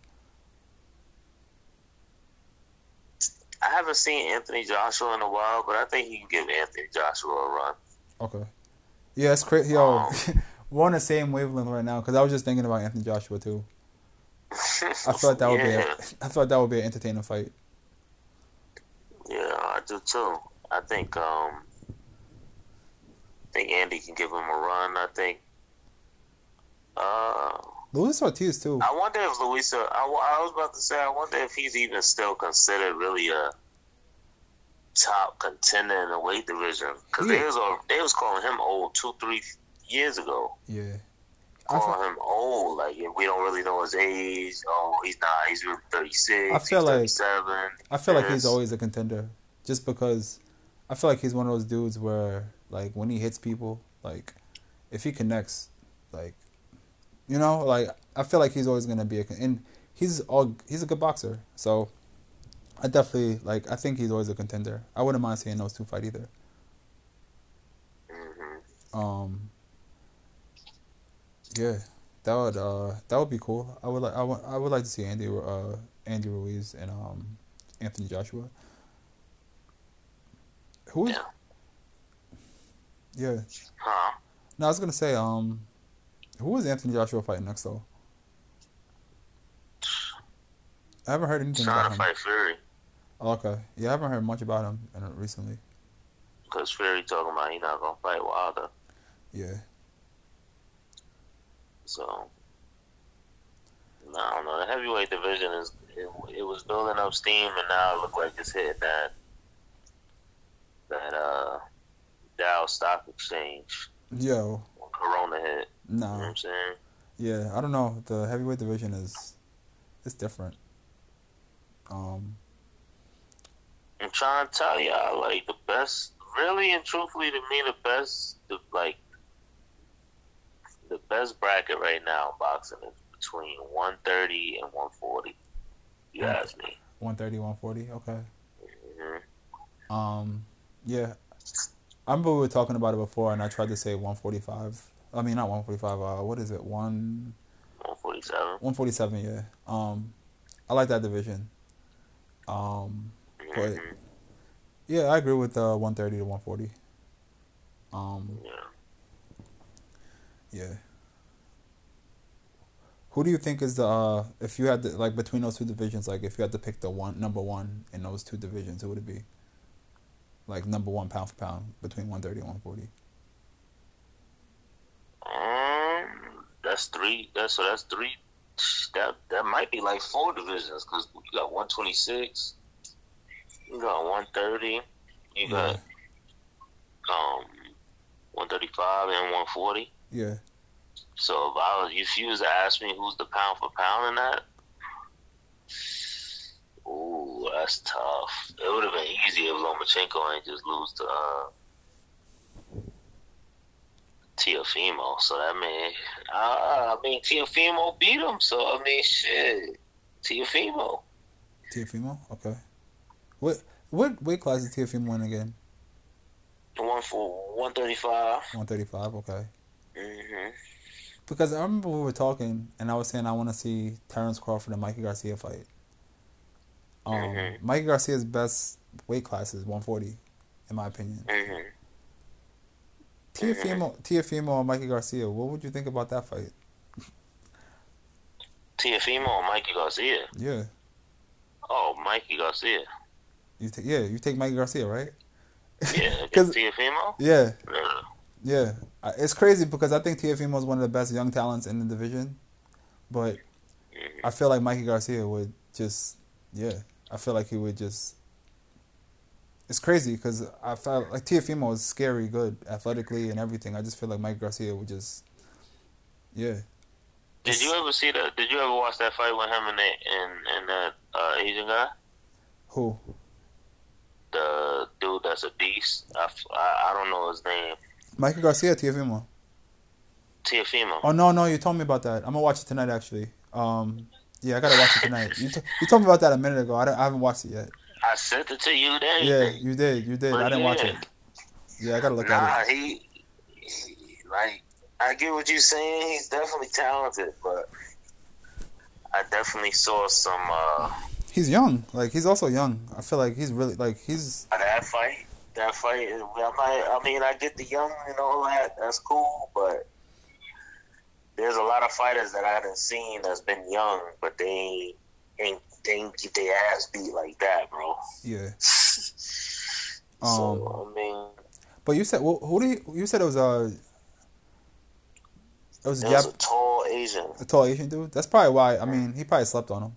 I haven't seen Anthony Joshua in a while, but I think he can give Anthony Joshua a run. Okay. Yeah, it's crazy. Yo, um, we're on the same wavelength right now because I was just thinking about Anthony Joshua too. I thought that would yeah. be. A, I thought that would be an entertaining fight. Do too. I think um, I think Andy can give him a run. I think. Uh, Luis Ortiz too. I wonder if Luisa. I, I was about to say. I wonder if he's even still considered really a top contender in the weight division because Yeah. they was they was calling him old two three years ago. Yeah. I Calling feel, him old, like we don't really know his age. Oh, he's not. He's really thirty six. I feel like-. I feel like he's always a contender, just because I feel like he's one of those dudes where like when he hits people, like if he connects, like you know, like I feel like he's always gonna be a and he's all he's a good boxer. So I definitely like I think he's always a contender. I wouldn't mind seeing those two fight either. hmm Um, yeah, that would uh that would be cool. I would like I would I would like to see Andy uh Andy Ruiz and um Anthony Joshua. Who is? Yeah. Huh? No, I was gonna say um, who is Anthony Joshua fighting next though? I haven't heard anything Trying about him. Trying to fight Fury Oh, okay, yeah, I haven't heard much about him recently. because Fury talking about he not gonna fight Wilder. Yeah, So, I don't know. The heavyweight division is it, it was building up steam, and now it look like it's hitting that that uh Dow Stock Exchange yo, when Corona hit. You know what I'm saying? yeah, I don't know. The heavyweight division is it's different. Um, I'm trying to tell y'all, like the best, really and truthfully, to me, the best, the like, the best bracket right now in boxing is between 130 and 140. You ask me. 130, 140, okay. hmm Um, yeah, I remember we were talking about it before, and I tried to say 145. I mean, not 145. Uh, what is it? One 147. 147. Yeah. Um, I like that division. Um, But- Mhm. yeah, I agree with uh 130 to 140. Um, Yeah. yeah. Who do you think is the uh if you had to like between those two divisions, like if you had to pick the one number one in those two divisions, who would it be? Like number one pound for pound between 130 and 140. Um, that's three. That's so that's three. That that might be like four divisions because you got 126, you got 130, you got um 135 and 140. Yeah. So if I was, if you was to ask me who's the pound for pound in that, ooh, that's tough. It would have been easy if Lomachenko ain't just lose to uh, Teofimo. So that mean, uh, I mean Teofimo beat him. So I mean, shit, Teofimo. Teofimo? Okay. What what weight class is Teofimo in again? One for one thirty five. 135, okay. Mm-hmm. Because I remember we were talking and I was saying I want to see Terence Crawford and Mikey Garcia fight. Um, Mhm. Mikey Garcia's best weight class is 140, in my opinion. Mm-hmm. Teofimo, Teofimo and Mikey Garcia, what would you think about that fight? Teofimo or Mikey Garcia? Yeah, Oh, Mikey Garcia. you ta- yeah, you take Mikey Garcia, right? Yeah, 'Cause- against Teofimo. Yeah, Yeah. yeah. I- It's crazy because I think Teofimo is one of the best young talents in the division, but Mhm. I feel like Mikey Garcia would just, yeah, I feel like he would just. It's crazy because I felt like Teofimo was scary good athletically and everything. I just feel like Mike Garcia would just, yeah. Did you ever see that? Did you ever watch that fight with him and the, and and that uh, Asian guy? Who? The dude that's a beast. I I don't know his name. Mikey Garcia, Teofimo. Teofimo. Oh no, no, you told me about that. I'm gonna watch it tonight actually. Um, yeah, I gotta watch it tonight. You, t- you told me about that a minute ago. I, I haven't watched it yet. I sent it to you. Then. Yeah, you did, you did. But I didn't watch it. Yeah, I gotta look Nah, at it. he, he like I get what you're saying. He's definitely talented, but I definitely saw some uh He's young. Like he's also young. I feel like he's really like he's that fight. That fight. I might. I mean, I get the young and all that. That's cool, but there's a lot of fighters that I haven't seen that's been young, but they ain't they ain't get their ass beat like that, bro. Yeah. so I mean, But you said well, who do you, you said it was uh it was a it was Jap- a tall Asian. a tall Asian dude. That's probably why. I mean, he probably slept on him.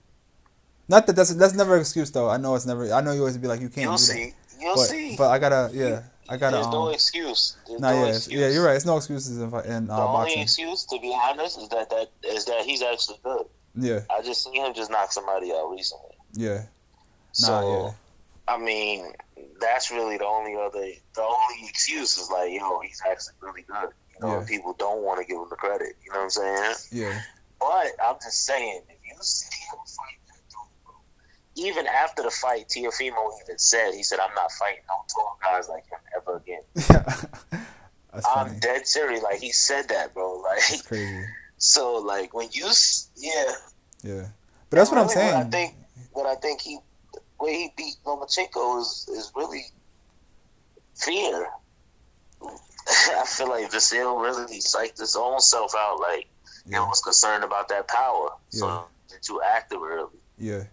Not that that's that's never an excuse though. I know it's never. I know you always be like you can't. You'll do see. You'll But see. but I gotta yeah. I gotta. There's no Um, excuse. There's nah, no yeah, excuse. yeah. You're right. It's no excuses in, in The uh, only excuse, to be honest, is that that is that he's actually good. Yeah, I just seen him just knock somebody out recently. yeah. So yeah. I mean, that's really the only other the only excuse is like, yo, he's actually really good. You know, Yeah. people don't want to give him the credit. You know what I'm saying? Yeah, But I'm just saying, if you see him fight that dude, even after the fight, Teofimo even said, he said, I'm not fighting no tall guys like him ever again. that's I'm dead serious. Like, he said that, bro. Like, That's crazy. So, like, when you, yeah. Yeah, but that's what I'm saying. What I think, what I think he, way he beat Lomachenko is, is really fear. I feel like Vasil really psyched his own self out. Like, Yeah, he was concerned about that power. So, Yeah. he's too active early. yeah,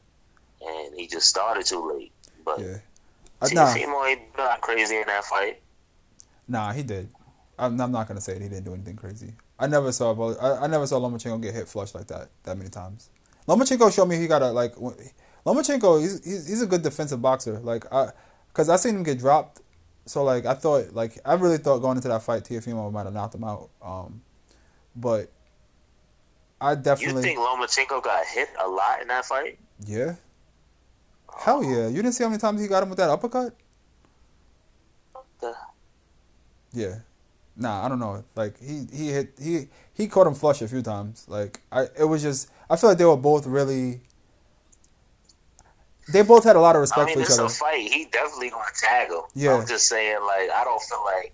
and he just started too late. But yeah. Uh, nah, ain't not crazy in that fight. nah, he did. I'm, I'm not gonna say he didn't do anything crazy. I never saw. I, I never saw Lomachenko get hit flush like that that many times. Lomachenko showed me he got a like. Lomachenko, he's he's, he's a good defensive boxer. Like I, cause I seen him get dropped. So like I thought, like I really thought going into that fight, Teofimo might have knocked him out. Um, but I definitely. You think Lomachenko got hit a lot in that fight? yeah, hell yeah. You didn't see how many times he got him with that uppercut? The- Yeah. Nah, I don't know. Like he he hit he he caught him flush a few times. Like I it was just I feel like they were both really they both had a lot of I respect mean, for each it's other. a fight. He definitely gonna tag him. Yeah. I'm just saying, like, I don't feel like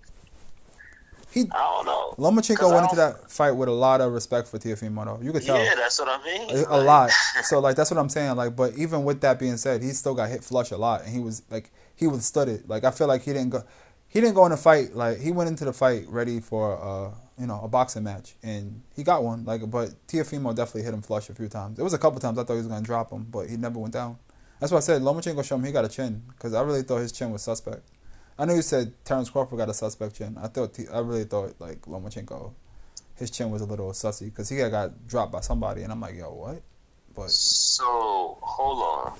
He I don't know. Lomachenko I went into that fight with a lot of respect for Teofimo. You could tell. Yeah, that's what I mean. a, a Like, lot. So like that's what I'm saying. Like, but even with that being said, he still got hit flush a lot, and he was like he withstood it. Like I feel like he didn't go, he didn't go in the fight. Like he went into the fight ready for uh you know a boxing match, and he got one. Like, but Teofimo definitely hit him flush a few times. It was a couple times I thought he was gonna drop him, but he never went down. That's why I said Lomachenko showed him he got a chin because I really thought his chin was suspect. I know you said Terence Crawford got a suspect chin. I thought I really thought like Lomachenko, his chin was a little sussy because he got dropped by somebody, and I'm like, yo, what? But So hold on.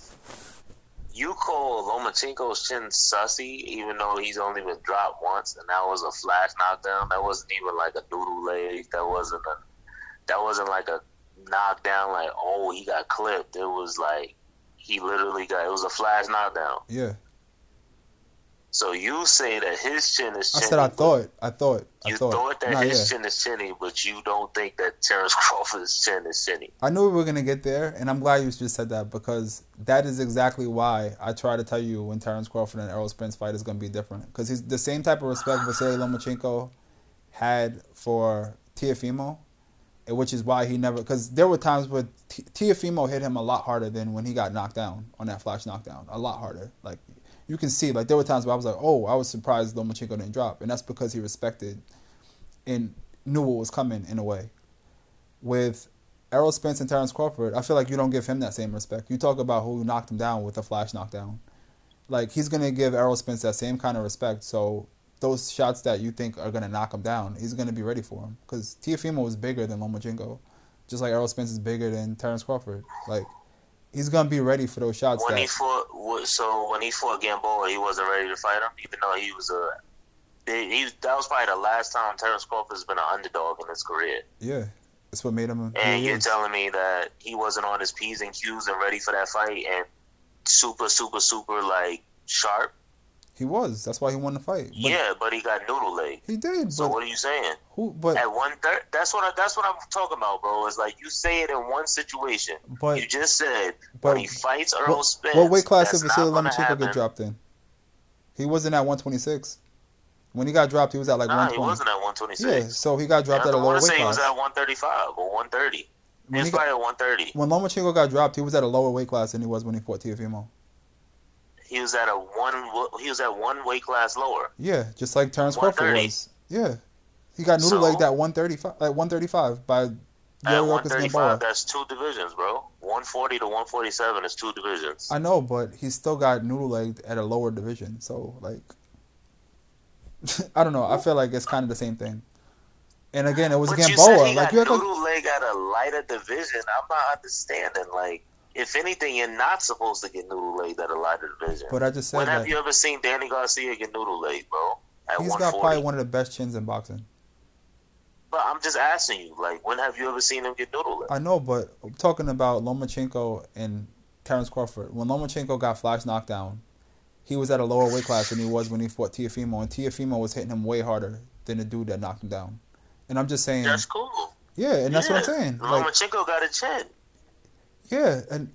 You call Lomachenko's chin sussy, even though he's only been dropped once, and that was a flash knockdown. That wasn't even like a noodle leg. That wasn't a. That wasn't like a knockdown. Like oh, he got clipped. It was like he literally got. It was a flash knockdown. yeah, So you say that his chin is. I Chinny, said I thought, I thought, I You thought. thought, that Nah, his yeah. chin is chinny, but you don't think that Terence Crawford's chin is chinny. I knew we were gonna get there, and I'm glad you just said that because that is exactly why I try to tell you when Terence Crawford and Errol Spence fight is gonna be different because he's the same type of respect Vasily Lomachenko had for Teofimo, which is why he never because there were times where T- Teofimo hit him a lot harder than when he got knocked down on that flash knockdown, a lot harder. Like you can see, like there were times where I was like, oh, I was surprised Lomachenko didn't drop, and that's because he respected and knew what was coming in a way. With Errol Spence and Terence Crawford, I feel like you don't give him that same respect. You talk about who knocked him down with a flash knockdown. Like he's gonna give Errol Spence that same kind of respect. So those shots that you think are gonna knock him down, he's gonna be ready for him. Because Teofimo was bigger than Lomachenko, just like Errol Spence is bigger than Terence Crawford. Like he's gonna be ready for those shots. When that, he fought, so when he fought Gamboa, he wasn't ready to fight him, even though he was a. He, that was probably the last time Terence Crawford's been an underdog in his career. yeah, that's what made him. And you're is. telling me that he wasn't on his P's and Q's and ready for that fight and super, super, super, like, sharp? He was. That's why he won the fight. But yeah, but he got noodle leg. he did. So what are you saying? who? But At one third, that's what I, that's what I'm talking about, bro. It's like you say it in one situation. but you just said but when he fights Errol what, Spence. what weight class did Vasily Lomachenko get dropped in? He wasn't at 126. When he got dropped, he was at like Nah, he wasn't at 126. Yeah, so he got dropped at a I lower want to weight say he was at 135 or 130. He When, he got, at 130. when Lomachenko got dropped, he was at a lower weight class than he was when he fought Teofimo. He was at a one. He was at one weight class lower. Yeah, just like Terence Crawford was. Yeah, he got noodle So? legged at 135, like 135 by At one thirty Gamboa. five, that's two divisions, bro. One forty to one forty seven is two divisions. I know, but he still got noodle legged at a lower division. So like, I don't know. I feel like it's kind of the same thing. And again, it was but you said Gamboa. he Like got you like noodle leg at a lighter division. I'm not understanding. Like, if anything, you're not supposed to get noodle leg at a lighter division. But I just said when have you ever seen Danny Garcia get noodle leg, bro? He's 140. got probably one of the best chins in boxing. But I'm just asking you, like, when have you ever seen him get noodle leg? I know, but I'm talking about Lomachenko and Terence Crawford. When Lomachenko got flash knockdown, he was at a lower weight class than he was when he fought Teofimo, and Teofimo was hitting him way harder than the dude that knocked him down. And I'm just saying, That's cool. yeah, and that's what I'm Yeah. saying. Like, Lomachenko got a chin. Yeah, and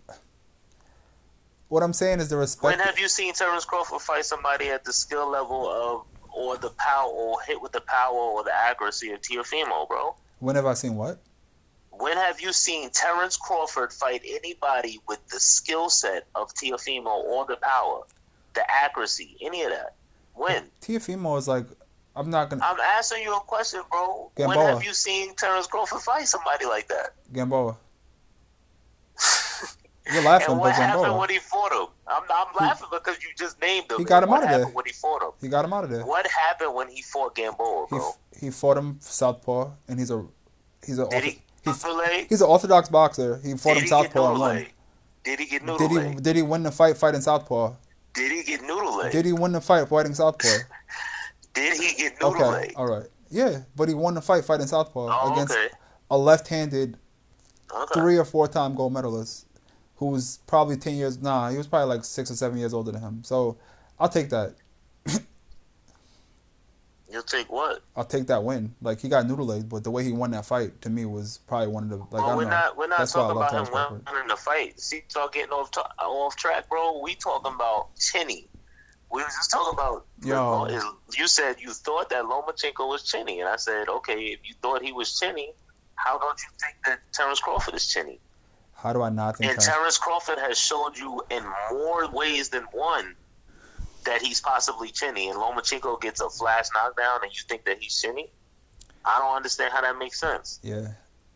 what I'm saying is the respect. When have you seen Terence Crawford fight somebody at the skill level of, or the power, or hit with the power or the accuracy of Teofimo, bro? When have I seen what? When have you seen Terence Crawford fight anybody with the skill set of Teofimo or the power, the accuracy, any of that? When? Teofimo is like, I'm not gonna I'm asking you a question, bro. When have you seen Terence Crawford fight somebody like that? Gamboa. You're laughing, and what happened Gamboa. when he fought him? I'm, I'm laughing because you just named him. He got him what out of there. happened when he fought him? He got him out of there. What happened when he fought Gamboa, He bro? he fought him southpaw, and he's a he's a Did he he, he's an orthodox boxer. He fought Did him southpaw and noodle won. leg? Did he get noodle Did he did he win the fight fighting southpaw? Did he get noodle leg? Did he win the fight fighting southpaw? Did he get noodle Okay, leg? all right, yeah, but he won the fight fighting southpaw Oh, against okay. a left-handed Okay. three or four-time gold medalist who was probably ten years. Nah, he was probably like six or seven years older than him. So I'll take that. You'll take what? I'll take that win. Like he got noodle legged, but the way he won that fight to me was probably one of the like oh, I well, don't we're know. not we're not That's I talking about him Crawford. winning the fight. See, start getting off off track, bro. We talking about Chinny. We was just talking about. Yo. You said you thought that Lomachenko was Chinny, and I said, okay, if you thought he was Chinny, how don't you think that Terence Crawford is Chinny? How do I not think? And Terence- Terence Crawford has showed you in more ways than one that he's possibly Chinny, and Lomachenko gets a flash knockdown, and you think that he's Chinny? I don't understand how that makes sense. Yeah.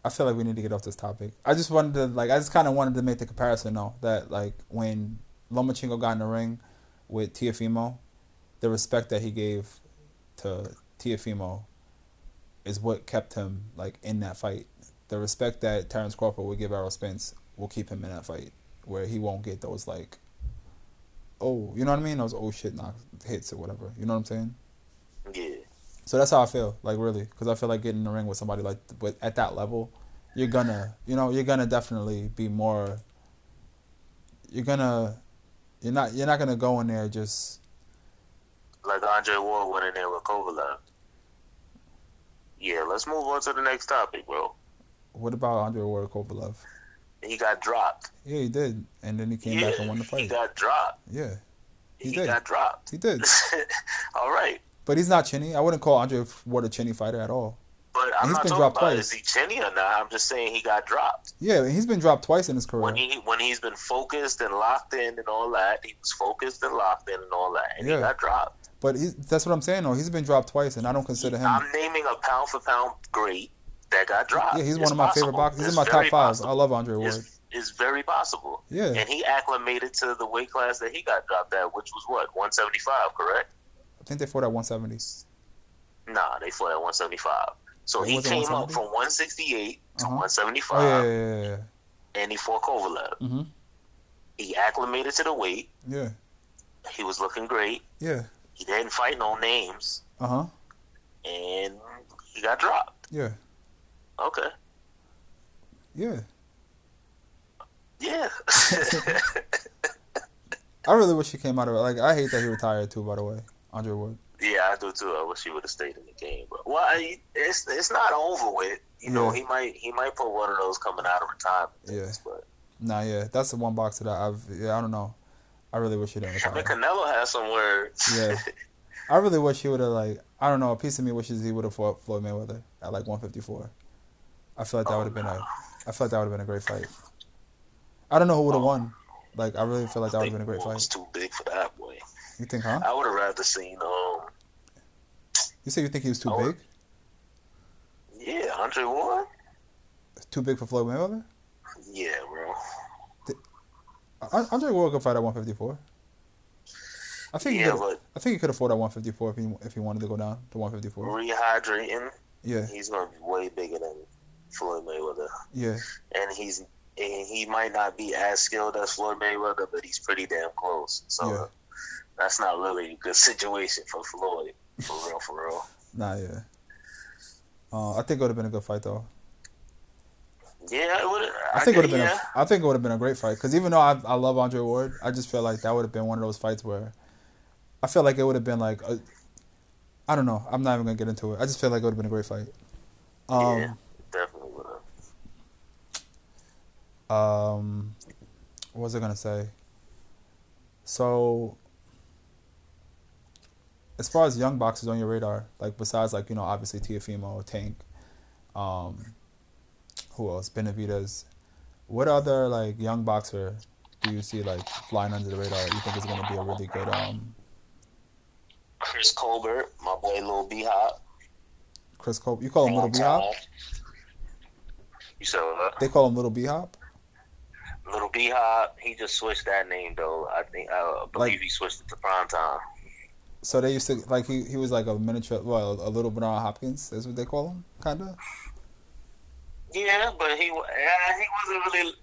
I feel like we need to get off this topic. I just wanted to like I just kind of wanted to make the comparison though that like when Lomachenko got in the ring with Teofimo, the respect that he gave to Teofimo is what kept him like in that fight. The respect that Terence Crawford would give Errol Spence will keep him in that fight, where he won't get those like, oh, you know what I mean? Those oh shit knock hits or whatever. You know what I'm saying? Yeah. So that's how I feel, like really, because I feel like getting in the ring with somebody like, but at that level, you're gonna, you know, you're gonna definitely be more. You're gonna, you're not, you're not gonna go in there just. like Andre Ward went in there with Kovalev. Yeah, let's move on to the next topic, bro. What about Andre Ward Kovalev? He got dropped. Yeah, he did, and then he came yeah, back and won the fight. he got dropped. Yeah, He, He did. got dropped. he did, all right, but he's not chinny. I wouldn't call Andre Ward a chinny fighter at all. but I'm he's not been talking dropped about twice. is he chinny or not. I'm just saying he got dropped. Yeah, he's been dropped twice in his career. When he when he's been focused and locked in and all that, he was focused and locked in and all that, and Yeah. he got dropped. But he, that's what I'm saying. though. he's been dropped twice, and I don't consider him. I'm naming a pound for pound great that got dropped. Yeah, he's It's one of my favorite boxers. He's It's in my top five. possible. I love Andre Ward. It's, it's very possible. Yeah. And he acclimated to the weight class that he got dropped at, which was what, 175, correct? I think they fought at 170. Nah, they fought at 175. So he came up from 168 to Uh-huh. 175, Oh yeah, yeah, yeah, and he fought Kovalev. yeah. hmm He acclimated to the weight. Yeah, He was looking great. yeah. He didn't fight no names, Uh huh. and he got dropped. Yeah, Okay. yeah. Yeah. I really wish he came out of it. Like, I hate that he retired too. By the way, Andre Ward. yeah, I do too. I wish he would have stayed in the game, but well, I, it's it's not over with. You know, he might he might put one of those coming out of retirement. Yeah. things, But Nah, yeah, that's the one boxer that I've. Yeah, I don't know. I really wish he didn't. I mean, Canelo has some words. Yeah, I really wish he would have like. I don't know. A piece of me wishes he would have fought Floyd Mayweather at like 154. I feel like that Oh, would have been no. a. I feel like that would have been a great fight. I don't know who would have Oh. won. Like, I really feel like that would have been a great fight. too big for that boy. You think, huh? I would have rather seen um You say you think he was too big? yeah Andre Ward. too big for Floyd Mayweather? Yeah, bro. An- Andre Ward could fight at 154. I think he Yeah, could. but I think he could afford at 154 if he if he wanted to go down to 154. rehydrating, Yeah, he's gonna be way bigger than Floyd Mayweather, yeah, and he's and he might not be as skilled as Floyd Mayweather, but he's pretty damn close. So Yeah. that's not really a good situation for Floyd, for real, for real. nah, yeah. Uh, I think it would have been a good fight though. Yeah, it would. I think it would have been. Yeah, A, I think it would have been a great fight because even though I I love Andre Ward, I just feel like that would have been one of those fights where I feel like it would have been like a, I don't know. I'm not even gonna get into it. I just feel like it would have been a great fight. Um, Yeah. definitely would have. Um, what was I gonna say? So, as far as young boxers on your radar, like besides like you know obviously Teofimo, Tank, um, who else? Benavidez. What other like young boxer do you see like flying under the radar? You think is gonna be a really good um Chris Colbert, my boy, Lil B Hop. Chris Cole? You call him Little B Hop? You said what? They call him Little B Hop. Little B Hop. He just switched that name though. I think I believe Like- he switched it to Prime Time. So they used to like he he was like a miniature, well, a little Bernard Hopkins. That's what they call him, kind of. Yeah, but he yeah, he wasn't really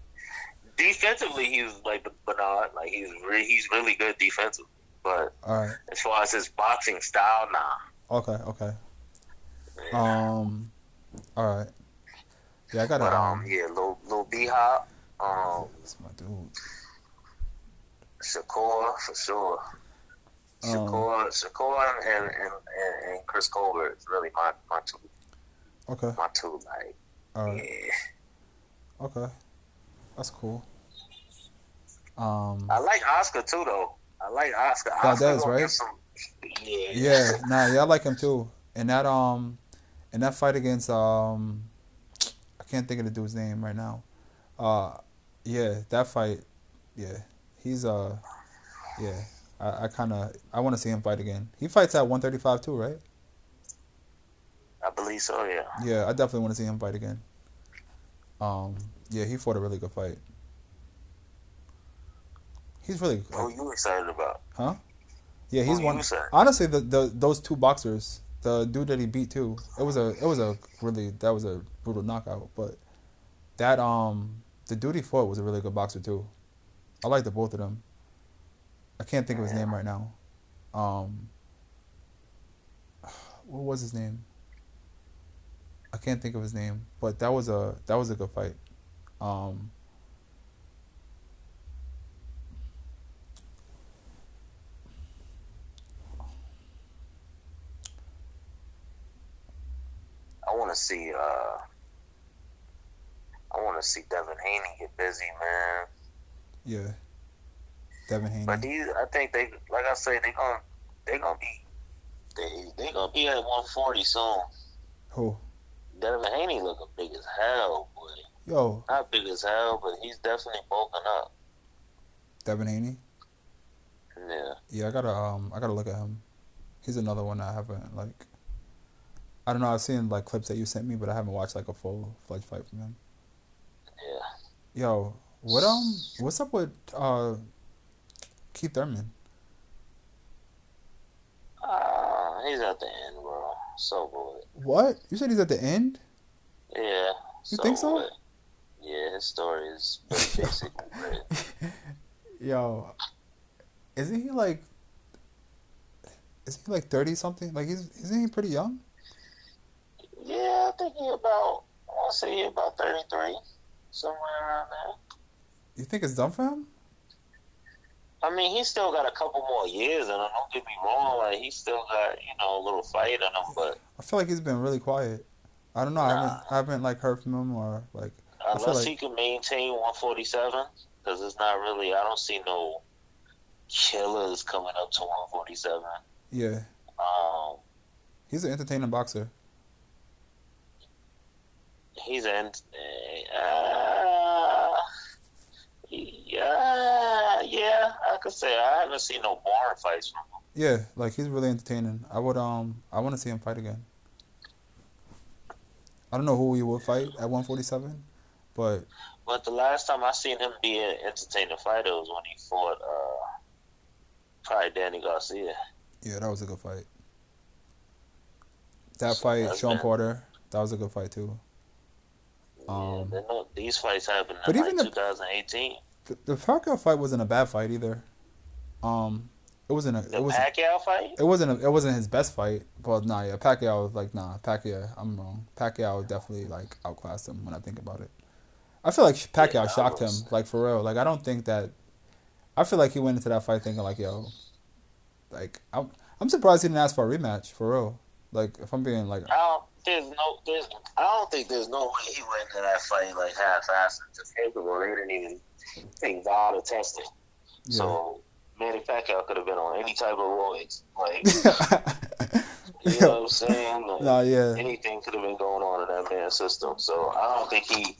defensively. He was like Bernard. Like he's re- he's really good defensively. But All right. as far as his boxing style, nah. Okay. Okay. Yeah. Um. All right. Yeah, I gotta. Um, um, yeah, Lil Lil B Hop, um, that's my dude. Shakur for sure. Um, Shakur, Shakur, and, and, and, and Chris Colbert is really my my two Okay. my two like All right. yeah. Okay. That's cool. Um. I like Oscar too though. I like Oscar. Valdez, Oscar gonna right? Some, yeah. Yeah. Nah. Yeah, I like him too. And that um, and that fight against um, I can't think of the dude's name right now. Uh, yeah, that fight. Yeah, he's uh, yeah. I, I kind of I want to see him fight again. He fights at 135 too, right? I believe so. Yeah. Yeah, I definitely want to see him fight again. Um, yeah, he fought a really good fight. He's really, Who you excited about? Huh? Yeah, he's one. Honestly, the, the those two boxers, the dude that he beat too, it was a it was a really that was a brutal knockout. But that um the dude he fought was a really good boxer too. I like the both of them. I can't think of his name right now. Um, what was his name? I can't think of his name, but that was a that was a good fight. Um, I want to see. uh I want to see Devin Haney get busy, man. yeah, Devin Haney. But these, I think they, like I say, they gonna they gonna be they they gonna be at 140 soon. Who? Devin Haney looking big as hell, boy. Yo, Not big as hell, but he's definitely bulking up. Devin Haney. Yeah. Yeah, I gotta um I gotta look at him. He's another one I haven't like I don't know, I've seen like clips that you sent me, but I haven't watched like a full fledged fight from him. Yeah. Yo, what um what's up with uh Keith Thurman? Uh, he's at the end. So good. What? You said he's at the end? Yeah. You think so? good. Yeah, his story is pretty basic. Yo, isn't he like is he like thirty something? Like he's isn't he pretty young? yeah, I think he about, I want to say he about 33, somewhere around there. You think it's done for him? I mean, he's still got a couple more years in him. Don't get me wrong. Like, he's still got, you know, a little fight in him. But I feel like he's been really quiet. I don't know. I haven't I haven't like heard from him or like feel unless like- he can maintain 147, because it's not really, I don't see no killers coming up to 147. yeah, Um, he's an entertaining boxer. he's in. Uh, yeah, yeah, I could say I haven't seen no boring fights from him. Yeah, like he's really entertaining. I would um I want to see him fight again. I don't know who he would fight at 147, But But the last time I seen him be an entertaining fighter was when he fought uh, probably Danny Garcia. yeah, that was a good fight. That fight, Shawn been- Porter, that was a good fight too. Um, know, these fights happened but in even like the- 2018. The, the Pacquiao fight wasn't a bad fight either. Um, it wasn't a. The It was. Pacquiao fight? It wasn't. A, it wasn't his best fight. But nah, yeah, Pacquiao was like nah. Pacquiao, I'm wrong. Pacquiao definitely like outclassed him when I think about it. I feel like Pacquiao Yeah, shocked him, like for real. Like I don't think that. I feel like he went into that fight thinking like, yo, like I'm. I'm surprised he didn't ask for a rematch for real. Like if I'm being like, I don't. There's no. There's. I don't think there's no way he went into that fight like half-assed and just capable. They didn't even think God or test it. yeah. So Manny Pacquiao could have been on any type of roids. Like you know what I'm saying? Like, nah, yeah, anything could have been going on in that man's system. So I don't think he.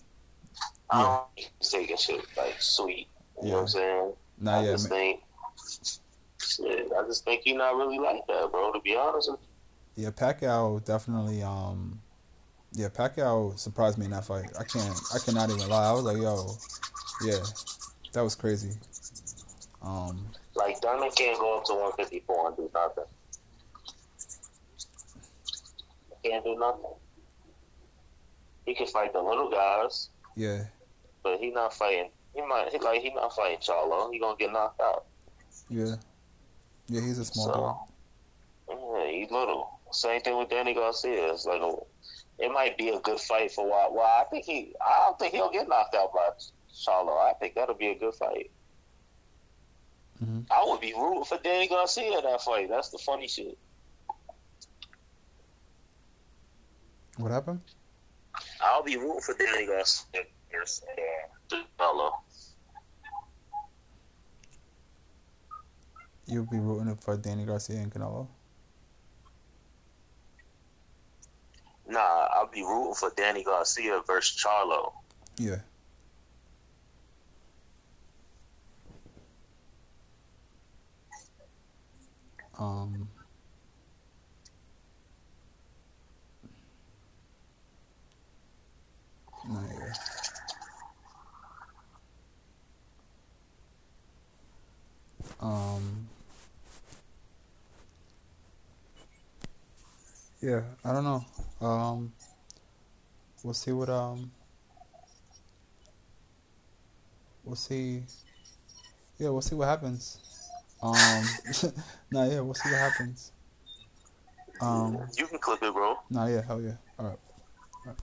I don't think he's taking shit like sweet. You know what I'm saying? nah, I yeah, just man. think. Shit, I just think he's not really like that, bro. To be honest with yeah. Pacquiao definitely. Um, yeah, Pacquiao surprised me in that fight. I can't. I cannot even lie. I was like, yo, yeah, that was crazy. Um. Like Diamond can't go up to 154 and do nothing. He can't do nothing. He can fight the little guys, yeah, but he not fighting. He might he like he not fighting Charlo. He gonna get knocked out. yeah, yeah. He's a small So- guy. Yeah, he's little. Same thing with Danny Garcia. It's like a, it might be a good fight for what. Well, I think he. I don't think he'll get knocked out by Charlo. I think that'll be a good fight. Mhm. I would be rooting for Danny Garcia in that fight. That's the funny shit. What happened? I'll be rooting for Danny Garcia. Charlo. You'll be rooting for Danny Garcia and Canelo. Nah, I'll be rooting for Danny Garcia versus Charlo. Yeah. Um. No, yeah. Um. Yeah, I don't know. Um. We'll see what um. We'll see. Yeah, we'll see what happens. Um. nah, yeah, we'll see what happens. Um. You can clip it, bro. Nah, yeah, hell yeah. All right.